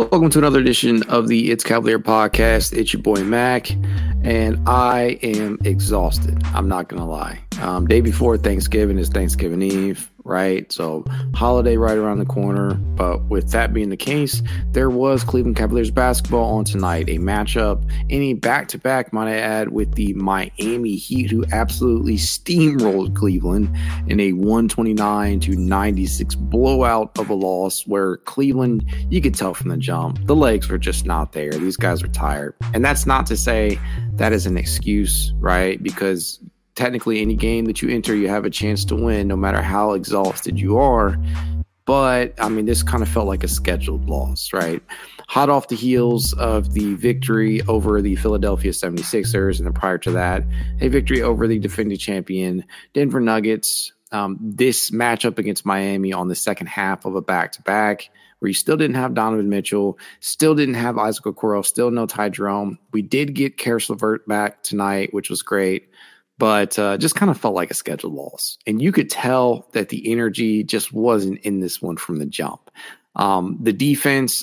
Welcome to another edition of the It's Cavalier podcast. It's your boy Mack, and I am exhausted. I'm not gonna lie. Um, day before Thanksgiving is Thanksgiving Eve right? So holiday right around the corner. But with that being the case, there was Cleveland Cavaliers basketball on tonight, a matchup, any back to back, might I add, with the Miami Heat, who absolutely steamrolled Cleveland in a 129 to 96 blowout of a loss where Cleveland, you could tell from the jump, the legs were just not there. These guys were tired. And that's not to say that is an excuse, right? Because technically any game that you enter, you have a chance to win, no matter how exhausted you are. But I mean, this kind of felt like a scheduled loss, right? Hot off the heels of the victory over the Philadelphia 76ers, and then prior to that, a victory over the defending champion Denver Nuggets. Um, this matchup against Miami on the second half of a back to back, where you still didn't have Donovan Mitchell, still didn't have Isaac Okoro, still no Ty Jerome. We did get Caris LeVert back tonight, which was great but uh, just kind of felt like a scheduled loss. And you could tell that the energy just wasn't in this one from the jump. Um, the defense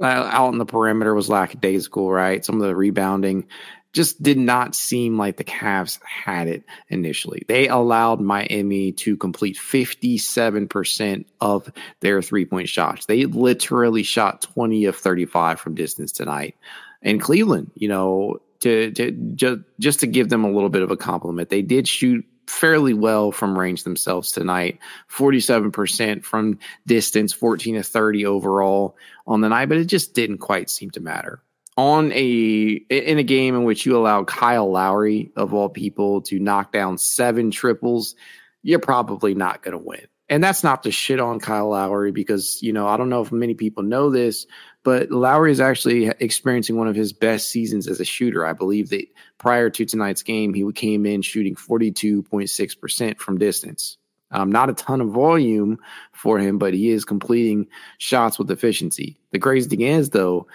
uh, out in the perimeter was lackadaisical, right? Some of the rebounding just did not seem like the Cavs had it initially. They allowed Miami to complete 57% of their three point shots. They literally shot 20 of 35 from distance tonight. And Cleveland, you know, to, to just just to give them a little bit of a compliment. They did shoot fairly well from range themselves tonight 47% from distance 14 to 30 overall on the night but it just didn't quite seem to matter on a in a game in which you allow Kyle Lowry of all people to knock down seven triples you're probably not going to win and that's not to shit on Kyle Lowry because you know I don't know if many people know this but Lowry is actually experiencing one of his best seasons as a shooter. I believe that prior to tonight's game, he came in shooting 42.6% from distance. Um, not a ton of volume for him, but he is completing shots with efficiency. The crazy thing is, though,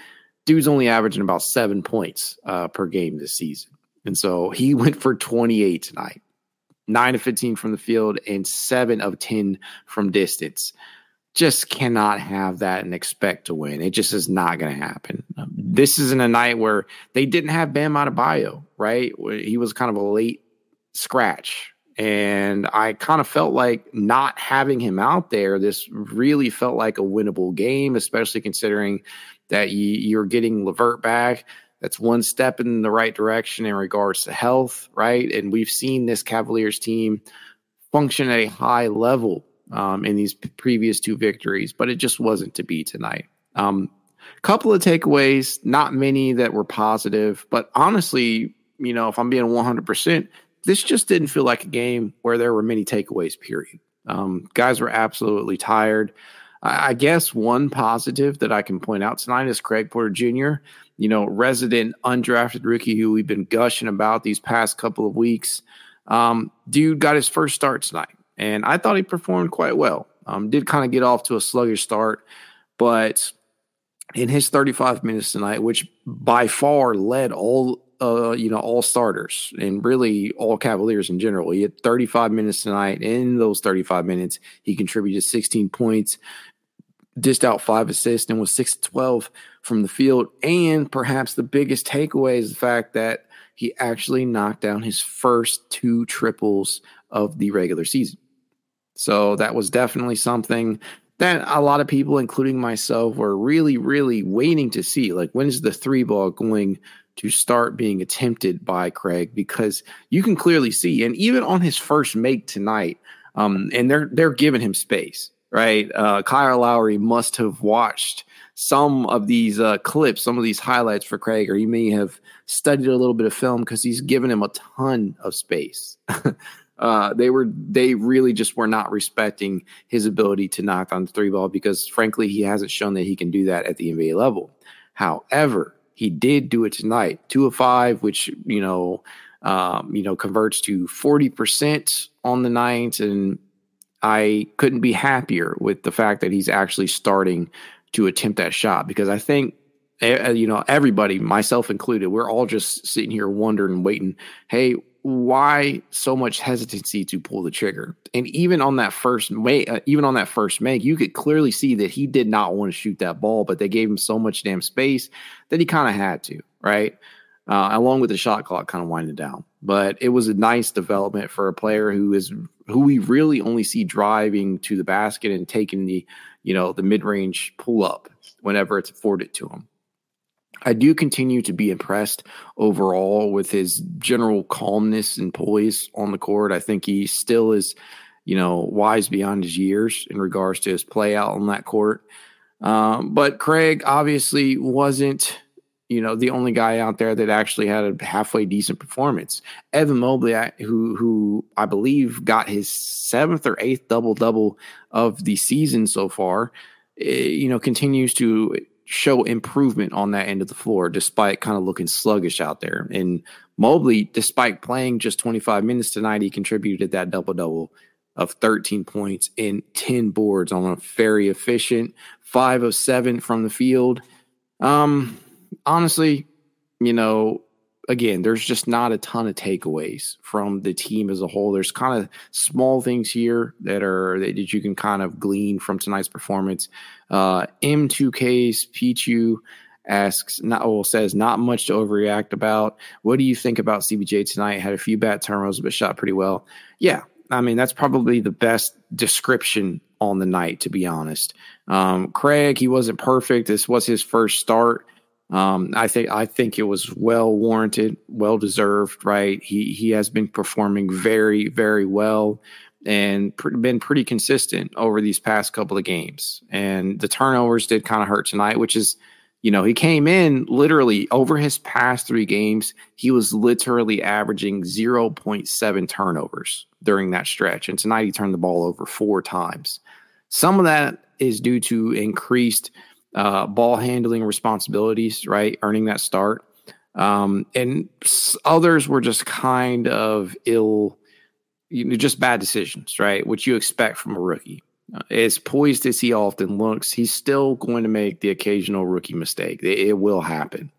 dude's only averaging about seven points uh, per game this season. And so he went for 28 tonight, nine of 15 from the field, and seven of 10 from distance just cannot have that and expect to win. It just is not going to happen. This isn't a night where they didn't have Bam Adebayo, right? He was kind of a late scratch. And I kind of felt like not having him out there, this really felt like a winnable game, especially considering that you, are getting Levert back. That's one step in the right direction in regards to health, right? And we've seen this Cavaliers team function at a high level um, in these p- previous two victories, but it just wasn't to be tonight. Um, couple of takeaways, not many that were positive, but honestly, you know, if I'm being 100%, this just didn't feel like a game where there were many takeaways, period. Um, guys were absolutely tired. I, I guess one positive that I can point out tonight is Craig Porter Jr., you know, resident undrafted rookie who we've been gushing about these past couple of weeks. Um, dude got his first start tonight and I thought he performed quite well. Um, did kind of get off to a sluggish start, but in his 35 minutes tonight, which by far led all uh, you know all starters and really all Cavaliers in general, he had 35 minutes tonight. In those 35 minutes, he contributed 16 points, dished out five assists, and was six to 12 from the field. And perhaps the biggest takeaway is the fact that he actually knocked down his first two triples of the regular season. So that was definitely something that a lot of people, including myself, were really, really waiting to see. Like, when is the three ball going to start being attempted by Craig? Because you can clearly see, and even on his first make tonight, um, and they're they're giving him space. right? Uh, Kyle Lowry must have watched some of these uh, clips, some of these highlights for Craig, or he may have studied a little bit of film because he's given him a ton of space. uh, they were they really just were not respecting his ability to knock on the three ball because frankly he hasn't shown that he can do that at the NBA level. However, he did do it tonight, two of five, which you know um, you know converts to forty percent on the night, and I couldn't be happier with the fact that he's actually starting to attempt that shot because I think you know everybody myself included we're all just sitting here wondering waiting hey why so much hesitancy to pull the trigger. And even on that first make uh, even on that first make you could clearly see that he did not want to shoot that ball but they gave him so much damn space that he kind of had to right? Uh, along with the shot clock kind of winding down. But it was a nice development for a player who is who we really only see driving to the basket and taking the you know, the mid range pull up whenever it's afforded to him. I do continue to be impressed overall with his general calmness and poise on the court. I think he still is, you know, wise beyond his years in regards to his play out on that court. Um, but Craig obviously wasn't you know, the only guy out there that actually had a halfway decent performance. Evan Mobley, who who I believe got his seventh or eighth double double of the season so far, eh, you know, continues to show improvement on that end of the floor, despite kind of looking sluggish out there. And Mobley, despite playing just 25 minutes tonight, he contributed that double double of 13 points and 10 boards on a very efficient five of seven from the field. Um, honestly, you know, again, there's just not a ton of takeaways from the team as a whole. There's kind of small things here that are that you can kind of glean from tonight's performance. Uh, M2K's Pichu asks, not well, says not much to overreact about. What do you think about CPJ tonight? Had a few bad turnovers, but shot pretty well. Yeah, I mean that's probably the best description on the night, to be honest. Um, Craig, he wasn't perfect. This was his first start. Um, I think I think it was well warranted, well deserved. Right, he he has been performing very very well and been pretty consistent over these past couple of games. And the turnovers did kind of hurt tonight, which is, you know, he came in literally over his past three games. He was literally averaging 0.7 turnovers during that stretch. And tonight he turned the ball over four times. Some of that is due to increased uh, ball handling responsibilities, right? Earning that start. Um, and others were just kind of ill, you know, just bad decisions, right? Which you expect from a rookie. Uh, as poised as he often looks, he's still going to make the occasional rookie mistake. It, it will happen.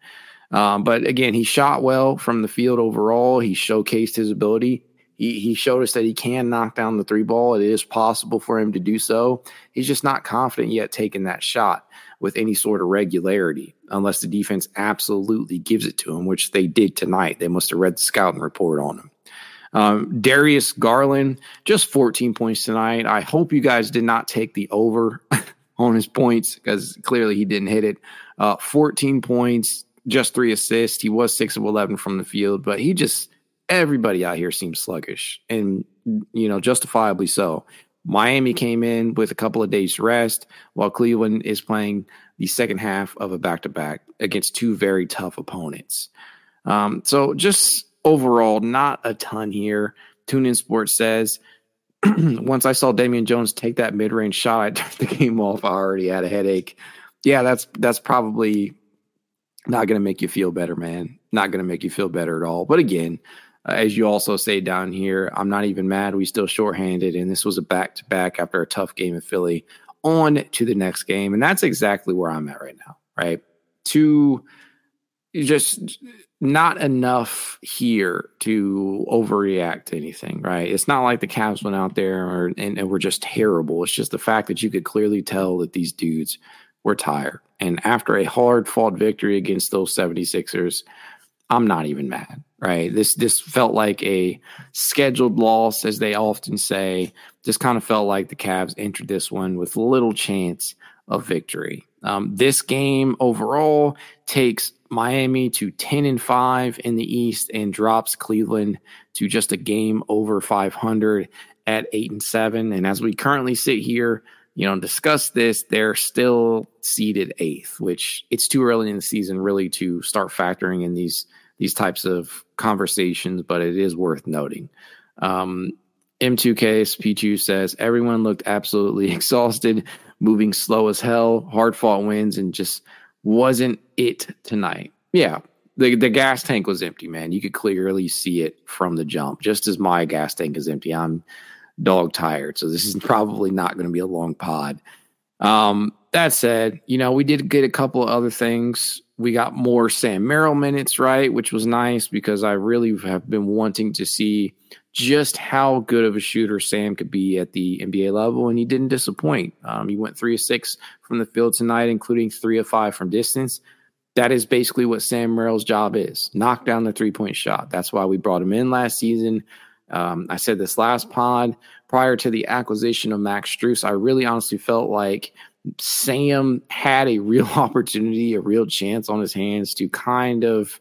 Um, but again, he shot well from the field overall. He showcased his ability. He, he showed us that he can knock down the three ball. It is possible for him to do so. He's just not confident yet taking that shot with any sort of regularity unless the defense absolutely gives it to him, which they did tonight. They must have read the scouting report on him. Um, Darius Garland, just 14 points tonight. I hope you guys did not take the over on his points because clearly he didn't hit it. Uh, 14 points, just three assists. He was six of 11 from the field, but he just, everybody out here seems sluggish and, you know, justifiably so. Miami came in with a couple of days rest, while Cleveland is playing the second half of a back to back against two very tough opponents. Um, so, just overall, not a ton here. Tune in Sports says, once I saw Damian Jones take that mid range shot, I turned the game off. I already had a headache. Yeah, that's that's probably not going to make you feel better, man. Not going to make you feel better at all. But again, uh, as you also say down here, I'm not even mad. We still shorthanded, and this was a back to back after a tough game in Philly. On to the next game, and that's exactly where I'm at right now. Right, to just not enough here to overreact to anything. Right, it's not like the Cavs went out there or, and, and were just terrible. It's just the fact that you could clearly tell that these dudes were tired. And after a hard fought victory against those 76ers, I'm not even mad, right? This this felt like a scheduled loss, as they often say. Just kind of felt like the Cavs entered this one with little chance of victory. Um, this game overall takes Miami to 10 and 5 in the East and drops Cleveland to just a game over 500 at 8 and 7. And as we currently sit here, you know, discuss this, they're still seeded eighth, which it's too early in the season really to start factoring in these these types of conversations, but it is worth noting. Um, M2K Pichu says everyone looked absolutely exhausted, moving slow as hell, hard fought wins, and just wasn't it tonight. Yeah, the the gas tank was empty, man. You could clearly see it from the jump. Just as my gas tank is empty, I'm dog tired. So this is probably not going to be a long pod. Um, that said, you know, we did get a couple of other things. We got more Sam Merrill minutes, right? Which was nice because I really have been wanting to see just how good of a shooter Sam could be at the NBA level, and he didn't disappoint. Um, he went three of six from the field tonight, including three of five from distance. That is basically what Sam Merrill's job is knock down the three point shot. That's why we brought him in last season. Um, I said this last pod prior to the acquisition of Max Strus. I really honestly felt like Sam had a real opportunity, a real chance on his hands to kind of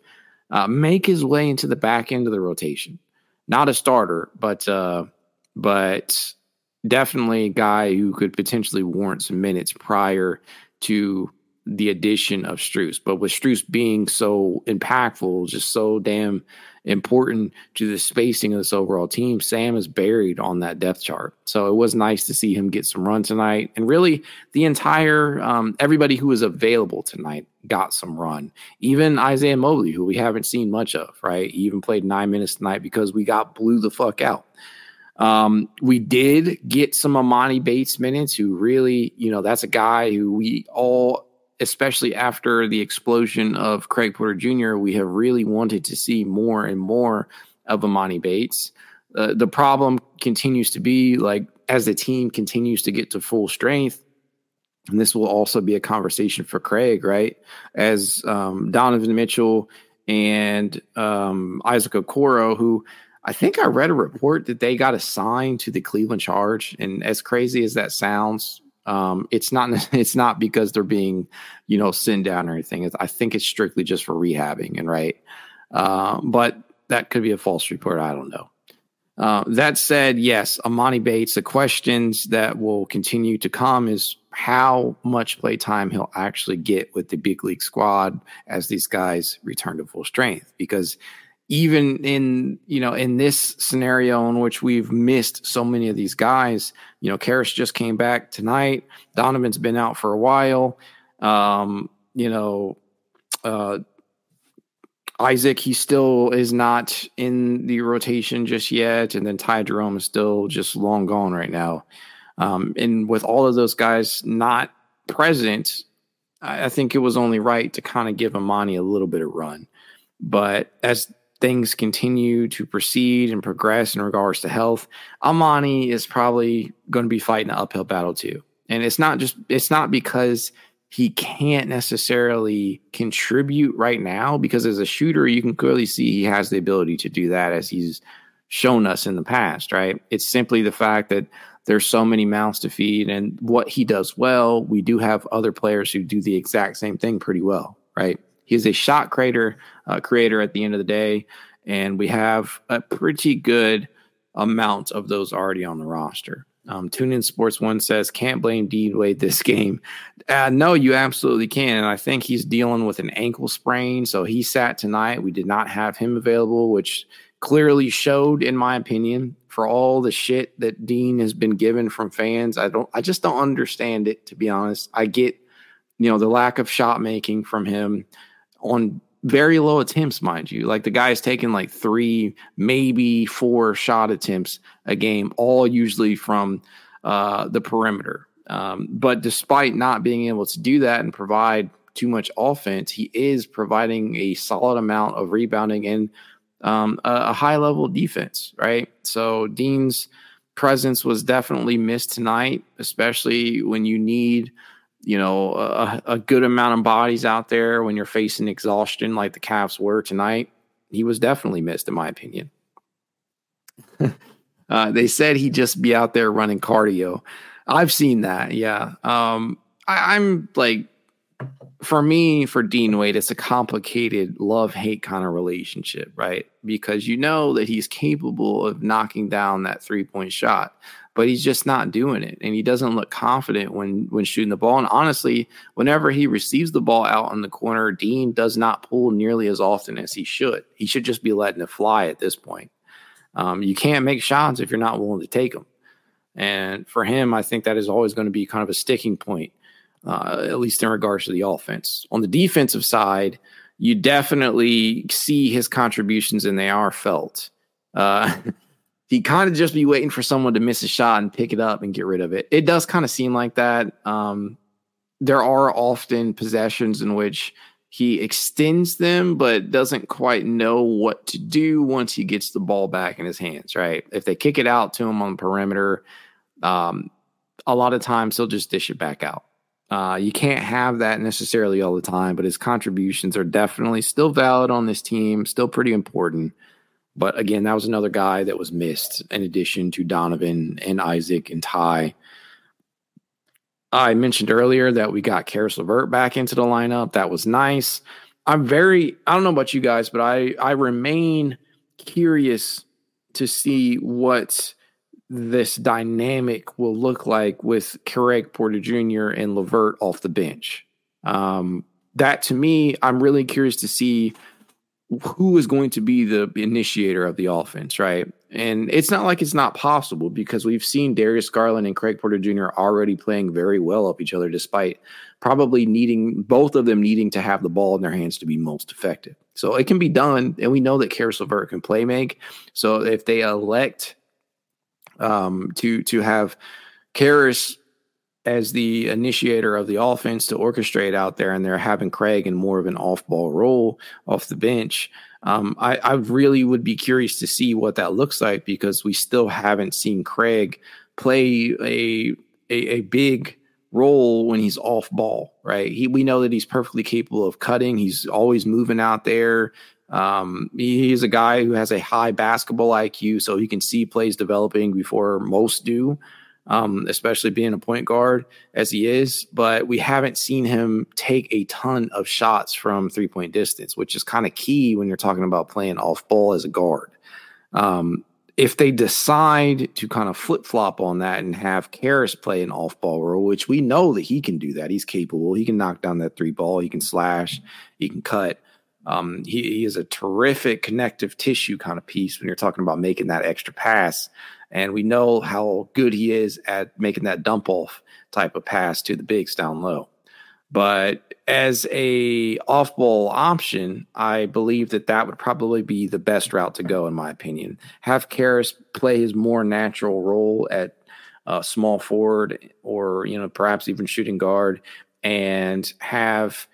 uh, make his way into the back end of the rotation. Not a starter, but uh, but definitely a guy who could potentially warrant some minutes prior to the addition of Strus. But with Strus being so impactful, just so damn important to the spacing of this overall team, Sam is buried on that depth chart. So it was nice to see him get some run tonight. And really, the entire um, everybody who was available tonight got some run. Even Isaiah Mobley, who we haven't seen much of, right? He even played nine minutes tonight because we got blew the fuck out. Um, we did get some Emoni Bates minutes, who really, you know, that's a guy who we all especially after the explosion of Craig Porter Jr., we have really wanted to see more and more of Emoni Bates. Uh, the problem continues to be like as the team continues to get to full strength, and this will also be a conversation for Craig, right? As um, Donovan Mitchell and um, Isaac Okoro, who I think I read a report that they got assigned to the Cleveland Charge, and as crazy as that sounds, um, it's not it's not because they're being, you know, sent down or anything. It's, I think it's strictly just for rehabbing and right. Uh, but that could be a false report. I don't know. Uh, that said, yes, Emoni Bates. The questions that will continue to come is how much play time he'll actually get with the big league squad as these guys return to full strength. Because even in you know in this scenario in which we've missed so many of these guys you know Caris just came back tonight. Donovan's been out for a while. Um you know uh isaac he still is not in the rotation just yet. And then ty jerome is still just long gone right now. Um and with all of those guys not present i, I think it was only right to kind of give emoni a little bit of run. But as things continue to proceed and progress in regards to health, Emoni is probably going to be fighting an uphill battle too. And it's not just it's not because he can't necessarily contribute right now because as a shooter you can clearly see he has the ability to do that as he's shown us in the past, right? It's simply the fact that there's so many mouths to feed and what he does well, we do have other players who do the exact same thing pretty well, right? He's a shot creator, uh, creator at the end of the day, and we have a pretty good amount of those already on the roster. Um, Tune in Sports One says can't blame Dean Wade this game. Uh, no, you absolutely can. And I think he's dealing with an ankle sprain, so he sat tonight. We did not have him available, which clearly showed, in my opinion, for all the shit that Dean has been given from fans. I don't, I just don't understand it to be honest. I get, you know, the lack of shot making from him on very low attempts, mind you. Like the guy's taking like three, maybe four shot attempts a game, all usually from uh, the perimeter. Um, but despite not being able to do that and provide too much offense, he is providing a solid amount of rebounding and um, a, a high level defense, right? So Dean's presence was definitely missed tonight, especially when you need you know, a, a, good amount of bodies out there when you're facing exhaustion like the Cavs were tonight. He was definitely missed, in my opinion. uh, they said he'd just be out there running cardio. I've seen that. Yeah. Um, I, I'm like, for me, for Dean Wade, it's a complicated love hate kind of relationship, right? Because you know that he's capable of knocking down that three point shot, but he's just not doing it, and he doesn't look confident when when shooting the ball. And honestly, whenever he receives the ball out on the corner, Dean does not pull nearly as often as he should. He should just be letting it fly at this point. Um, you can't make shots if you're not willing to take them. And for him, I think that is always going to be kind of a sticking point uh, at least in regards to the offense. On the defensive side, you definitely see his contributions and they are felt. Uh, he kind of just be waiting for someone to miss a shot and pick it up and get rid of it. It does kind of seem like that. Um, there are often possessions in which he extends them, but doesn't quite know what to do once he gets the ball back in his hands, right? If they kick it out to him on the perimeter, um, a lot of times he'll just dish it back out. Uh, you can't have that necessarily all the time, but his contributions are definitely still valid on this team, still pretty important. But again, that was another guy that was missed in addition to Donovan and Isaac and Ty. I mentioned earlier that we got Caris LeVert back into the lineup. That was nice. I'm very, I don't know about you guys, but I, I remain curious to see what this dynamic will look like with Craig Porter Jr. and LeVert off the bench. Um, that to me, I'm really curious to see who is going to be the initiator of the offense, right? And it's not like it's not possible because we've seen Darius Garland and Craig Porter Jr. already playing very well up each other, despite probably needing both of them needing to have the ball in their hands to be most effective. So it can be done, and we know that Caris LeVert can play make. So if they elect um, to to have Caris as the initiator of the offense to orchestrate out there, and they're having Craig in more of an off-ball role off the bench. Um, I, I really would be curious to see what that looks like because we still haven't seen Craig play a a, a big role when he's off ball, right? He, we know that he's perfectly capable of cutting. He's always moving out there. Um, he, he's a guy who has a high basketball IQ, so he can see plays developing before most do, um, especially being a point guard as he is. But we haven't seen him take a ton of shots from three point distance, which is kind of key when you're talking about playing off ball as a guard. Um, if they decide to kind of flip flop on that and have Caris play an off ball role, which we know that he can do that, he's capable. He can knock down that three ball, he can slash, he can cut. Um, he, he, is a terrific connective tissue kind of piece when you're talking about making that extra pass. And we know how good he is at making that dump off type of pass to the bigs down low. But as a off ball option, I believe that that would probably be the best route to go, in my opinion. Have Caris play his more natural role at uh, small forward or, you know, perhaps even shooting guard and have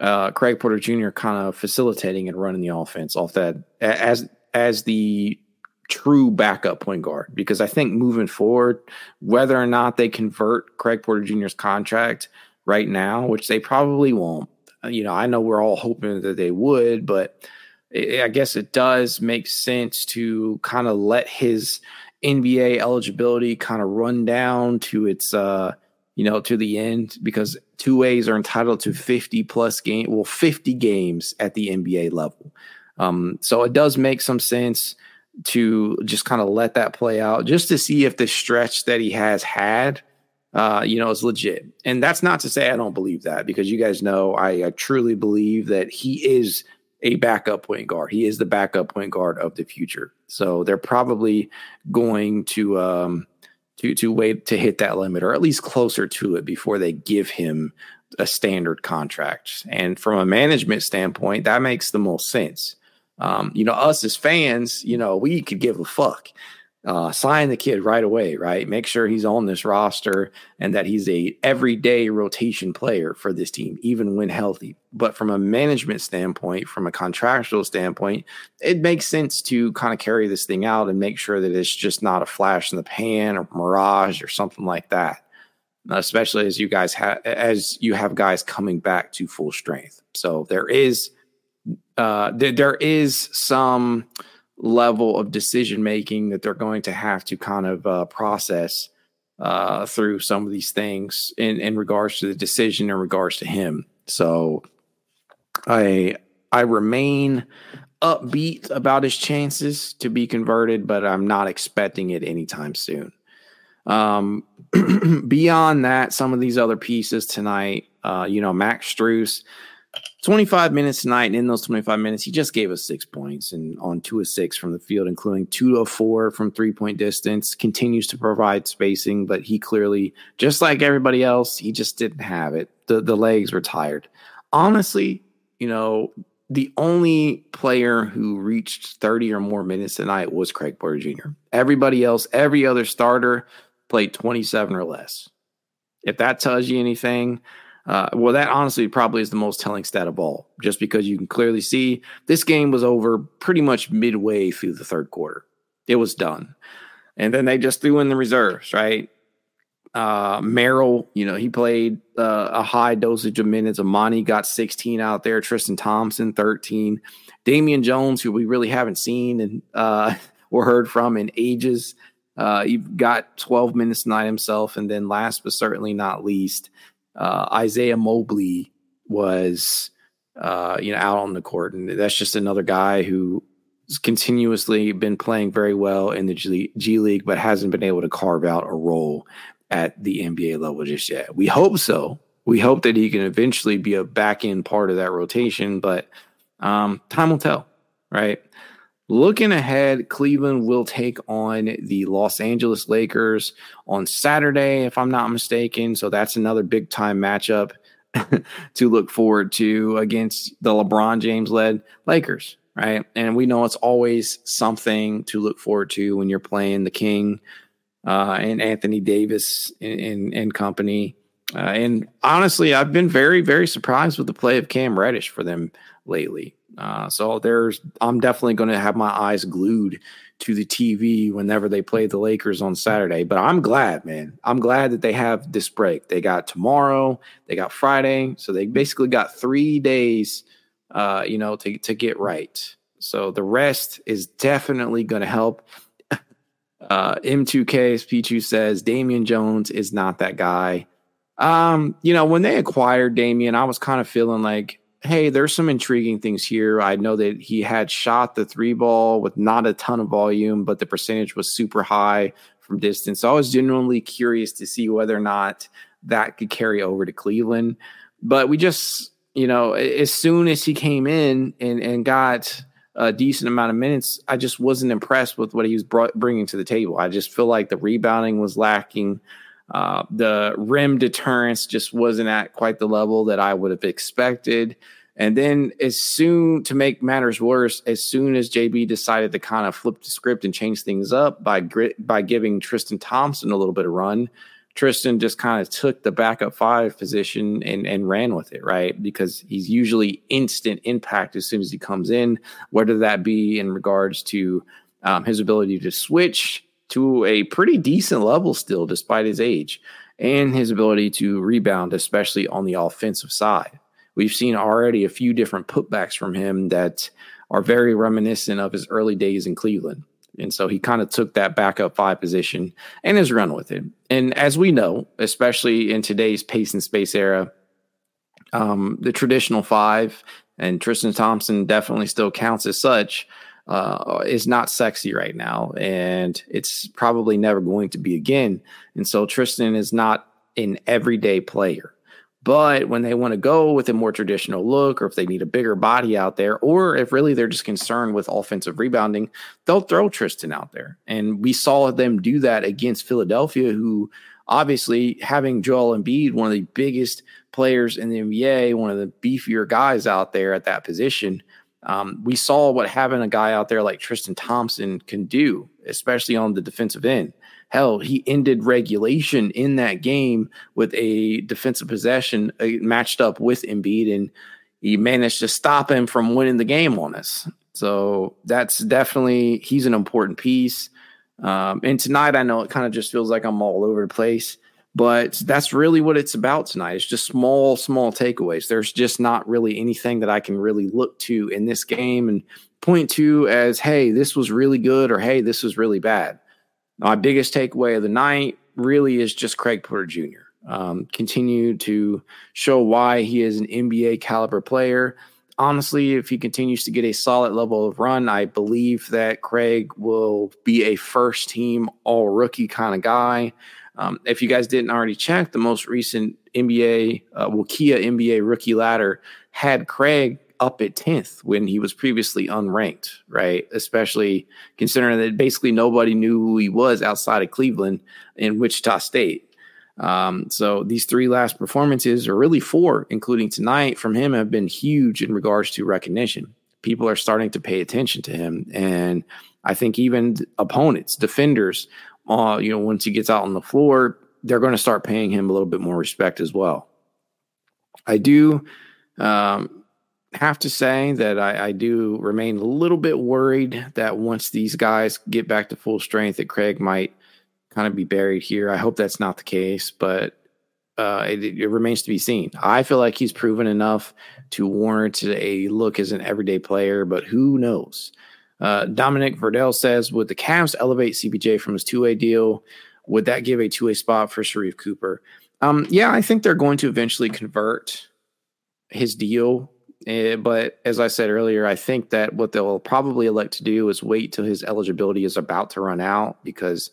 uh, Craig Porter Jr. kind of facilitating and running the offense off that as as the true backup point guard. Because I think moving forward, whether or not they convert Craig Porter Jr.'s contract right now, which they probably won't, uh, you know, I know we're all hoping that they would, but I guess it does make sense to kind of let his NBA eligibility kind of run down to its uh you know, to the end because two ways are entitled to 50 plus game, well, 50 games at the NBA level. Um, so it does make some sense to just kind of let that play out just to see if the stretch that he has had, uh, you know, is legit. And that's not to say I don't believe that because you guys know I, I truly believe that he is a backup point guard. He is the backup point guard of the future. So they're probably going to, um, to to wait to hit that limit or at least closer to it before they give him a standard contract. And from a management standpoint, that makes the most sense. Um, you know, us as fans, you know, we could give a fuck uh, sign the kid right away, right? Make sure he's on this roster and that he's a everyday rotation player for this team, even when healthy. But from a management standpoint, from a contractual standpoint, it makes sense to kind of carry this thing out and make sure that it's just not a flash in the pan or mirage or something like that. Especially as you guys have as you have guys coming back to full strength. So there is uh, there, there is some level of decision making that they're going to have to kind of uh, process uh, through some of these things in, in regards to the decision in regards to him. So I I remain upbeat about his chances to be converted, but I'm not expecting it anytime soon. Um, beyond that, some of these other pieces tonight, uh, you know, Max Strus, 25 minutes tonight, and in those 25 minutes, he just gave us six points and on two of six from the field, including two of four from three point distance. Continues to provide spacing, but he clearly, just like everybody else, he just didn't have it. The the legs were tired. Honestly, you know, the only player who reached 30 or more minutes tonight was Craig Porter Jr. Everybody else, every other starter played 27 or less. If that tells you anything, uh, well, that honestly probably is the most telling stat of all, just because you can clearly see this game was over pretty much midway through the third quarter. It was done. And then they just threw in the reserves, right? Uh, Merrill, you know, he played uh, a high dosage of minutes. Emoni got 16 out there. Tristan Thompson, 13. Damian Jones, who we really haven't seen and uh, or heard from in ages, uh, he got 12 minutes tonight himself. And then last but certainly not least, uh, Isaiah Mobley was, uh, you know, out on the court. And that's just another guy who continuously been playing very well in the G, G League, but hasn't been able to carve out a role at the NBA level just yet. We hope so. We hope that he can eventually be a back end part of that rotation, but um, time will tell, right? Looking ahead, Cleveland will take on the Los Angeles Lakers on Saturday, if I'm not mistaken. So that's another big time matchup to look forward to against the LeBron James led Lakers, right? And we know it's always something to look forward to when you're playing the King uh, and Anthony Davis and, and, and company. Uh, and honestly, I've been very, very surprised with the play of Cam Reddish for them lately. Uh, so there's, I'm definitely going to have my eyes glued to the TV whenever they play the Lakers on Saturday. But I'm glad, man. I'm glad that they have this break. They got tomorrow, they got Friday, so they basically got three days, uh, you know, to to get right. So the rest is definitely going to help. Uh, M2K Pichu says Damian Jones is not that guy. Um, you know, when they acquired Damian, I was kind of feeling like, hey, there's some intriguing things here. I know that he had shot the three ball with not a ton of volume, but the percentage was super high from distance. So I was genuinely curious to see whether or not that could carry over to Cleveland. But we just, you know, as soon as he came in and, and got a decent amount of minutes, I just wasn't impressed with what he was brought, bringing to the table. I just feel like the rebounding was lacking. Uh, the rim deterrence just wasn't at quite the level that I would have expected. And then, as soon to make matters worse, as soon as JB decided to kind of flip the script and change things up by by giving Tristan Thompson a little bit of run, Tristan just kind of took the backup five position and, and ran with it, right? Because he's usually instant impact as soon as he comes in, whether that be in regards to um, his ability to switch to a pretty decent level still, despite his age, and his ability to rebound, especially on the offensive side. We've seen already a few different putbacks from him that are very reminiscent of his early days in Cleveland. And so he kind of took that backup five position and has run with it. And as we know, especially in today's pace and space era, um, the traditional five and Tristan Thompson definitely still counts as such. Uh, is not sexy right now, and it's probably never going to be again. And so Tristan is not an everyday player. But when they want to go with a more traditional look, or if they need a bigger body out there, or if really they're just concerned with offensive rebounding, they'll throw Tristan out there. And we saw them do that against Philadelphia, who obviously having Joel Embiid, one of the biggest players in the NBA, one of the beefier guys out there at that position. Um, we saw what having a guy out there like Tristan Thompson can do, especially on the defensive end. Hell, he ended regulation in that game with a defensive possession uh, matched up with Embiid, and he managed to stop him from winning the game on us. So that's definitely he's an important piece. Um, and tonight, I know it kind of just feels like I'm all over the place, but that's really what it's about tonight. It's just small, small takeaways. There's just not really anything that I can really look to in this game and point to as, hey, this was really good, or hey, this was really bad. My biggest takeaway of the night really is just Craig Porter Jr. um, continue to show why he is an NBA caliber player. Honestly, if he continues to get a solid level of run, I believe that Craig will be a first team all rookie kind of guy. Um, if you guys didn't already check, the most recent NBA, uh, Kia NBA rookie ladder had Craig up at 10th when he was previously unranked, right? Especially considering that basically nobody knew who he was outside of Cleveland in Wichita State. Um, so these three last performances, or really four, including tonight from him, have been huge in regards to recognition. People are starting to pay attention to him. And I think even opponents, defenders, uh, you know, once he gets out on the floor, they're going to start paying him a little bit more respect as well. I do um, have to say that I, I, do remain a little bit worried that once these guys get back to full strength, that Craig might kind of be buried here. I hope that's not the case, but uh, it, it, remains to be seen. I feel like he's proven enough to warrant a look as an everyday player, but who knows? Uh, Dominic Verdell says, would the Cavs elevate CPJ from his two way deal? Would that give a two way spot for Sharife Cooper? Um, yeah, I think they're going to eventually convert his deal. Uh, but as I said earlier, I think that what they'll probably elect to do is wait till his eligibility is about to run out because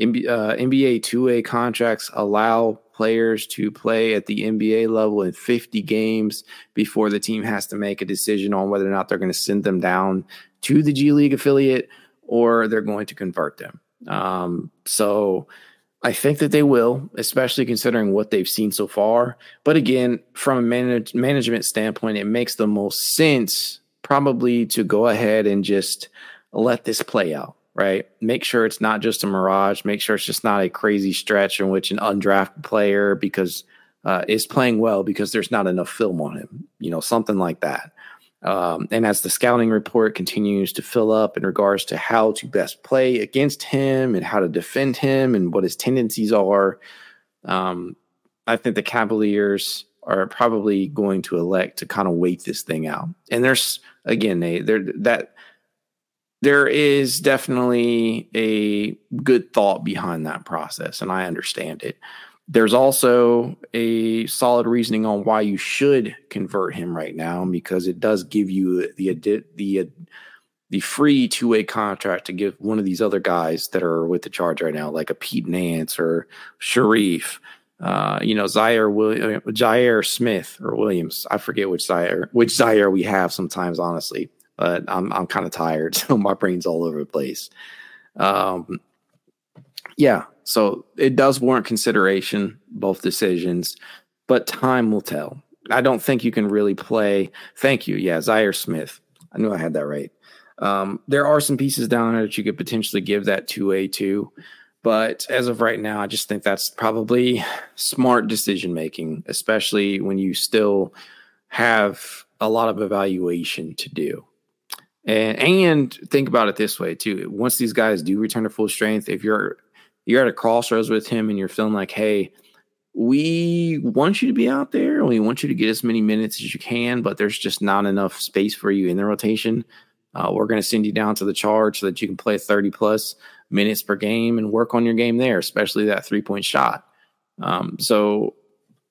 uh, NBA two way contracts allow players to play at the NBA level in 50 games before the team has to make a decision on whether or not they're going to send them down to the G League affiliate or they're going to convert them. Um, so I think that they will, especially considering what they've seen so far. But again, from a manage- management standpoint, it makes the most sense probably to go ahead and just let this play out, right? Make sure it's not just a mirage. Make sure it's just not a crazy stretch in which an undrafted player because uh, is playing well because there's not enough film on him, you know, something like that. Um, and as the scouting report continues to fill up in regards to how to best play against him and how to defend him and what his tendencies are, um, I think the Cavaliers are probably going to elect to kind of wait this thing out. And there's again, they there that there is definitely a good thought behind that process, and I understand it. There's also a solid reasoning on why you should convert him right now because it does give you the the the free two way contract to give one of these other guys that are with the charge right now, like a Pete Nance or Sharife, uh, you know, Zaire Will Jaire Smith or Williams. I forget which Zaire which Zaire we have sometimes, honestly. But I'm I'm kind of tired, so my brain's all over the place. Um, yeah, so it does warrant consideration, both decisions, but time will tell. I don't think you can really play. Thank you. Yeah, Zaire Smith. I knew I had that right. Um, there are some pieces down there that you could potentially give that two way to. But as of right now, I just think that's probably smart decision making, especially when you still have a lot of evaluation to do. And and think about it this way too. Once these guys do return to full strength, if you're you're at a crossroads with him and you're feeling like, hey, we want you to be out there and we want you to get as many minutes as you can, but there's just not enough space for you in the rotation. Uh, we're going to send you down to the charge so that you can play 30 plus minutes per game and work on your game there, especially that three point shot. Um, so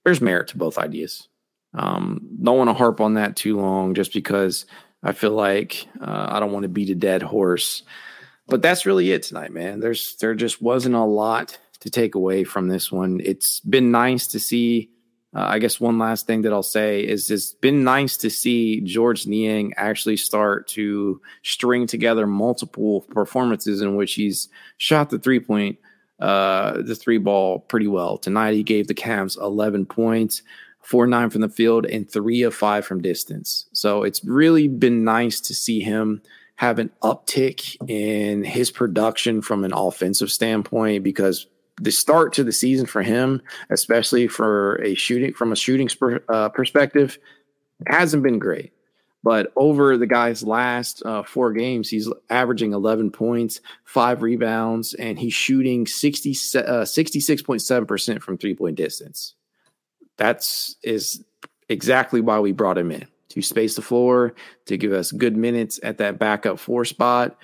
there's merit to both ideas. Um, don't want to harp on that too long just because I feel like uh, I don't want to beat a dead horse but that's really it tonight, man. There's there just wasn't a lot to take away from this one. It's been nice to see. Uh, I guess one last thing that I'll say is it's been nice to see Georges Niang actually start to string together multiple performances in which he's shot the three point, uh, the three ball pretty well. Tonight he gave the Cavs 11 points, four nine from the field, and three of five from distance. So it's really been nice to see him have an uptick in his production from an offensive standpoint because the start to the season for him, especially for a shooting from a shooting sper, uh, perspective, hasn't been great. But over the guy's last uh, four games, he's averaging 11 points, five rebounds, and he's shooting 60, uh, 66.7% from three point distance. That's is exactly why we brought him in to space the floor, to give us good minutes at that backup four spot.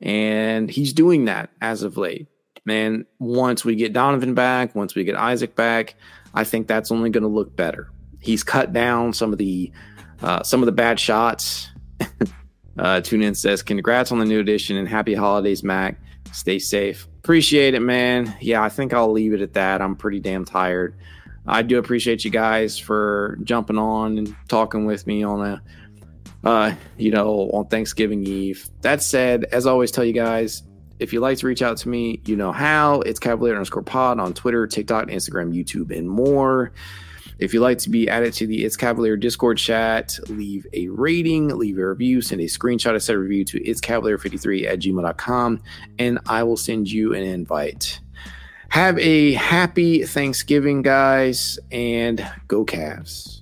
And he's doing that as of late. man, once we get Donovan back, once we get Isaac back, I think that's only going to look better. He's cut down some of the uh, some of the bad shots. uh, Tune in says, "Congrats on the new edition and happy holidays, Mack. Stay safe. Appreciate it, man. Yeah, I think I'll leave it at that. I'm pretty damn tired. I do appreciate you guys for jumping on and talking with me on a, uh, you know, on Thanksgiving Eve. That said, as always tell you guys, if you'd like to reach out to me, you know how. It's Cavalier underscore pod on Twitter, TikTok, Instagram, YouTube, and more. If you'd like to be added to the It's Cavalier Discord chat, leave a rating, leave a review, send a screenshot of said review to It's Cavalier53 at gmail.com, and I will send you an invite. Have a happy Thanksgiving, guys, and go Cavs.